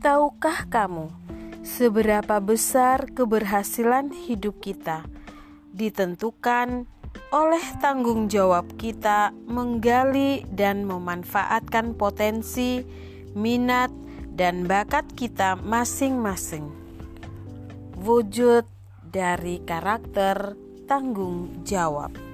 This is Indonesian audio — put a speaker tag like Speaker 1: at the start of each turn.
Speaker 1: Tahukah kamu seberapa besar keberhasilan hidup kita ditentukan oleh tanggung jawab kita menggali dan memanfaatkan potensi, minat, dan bakat kita masing-masing. Wujud dari karakter tanggung jawab.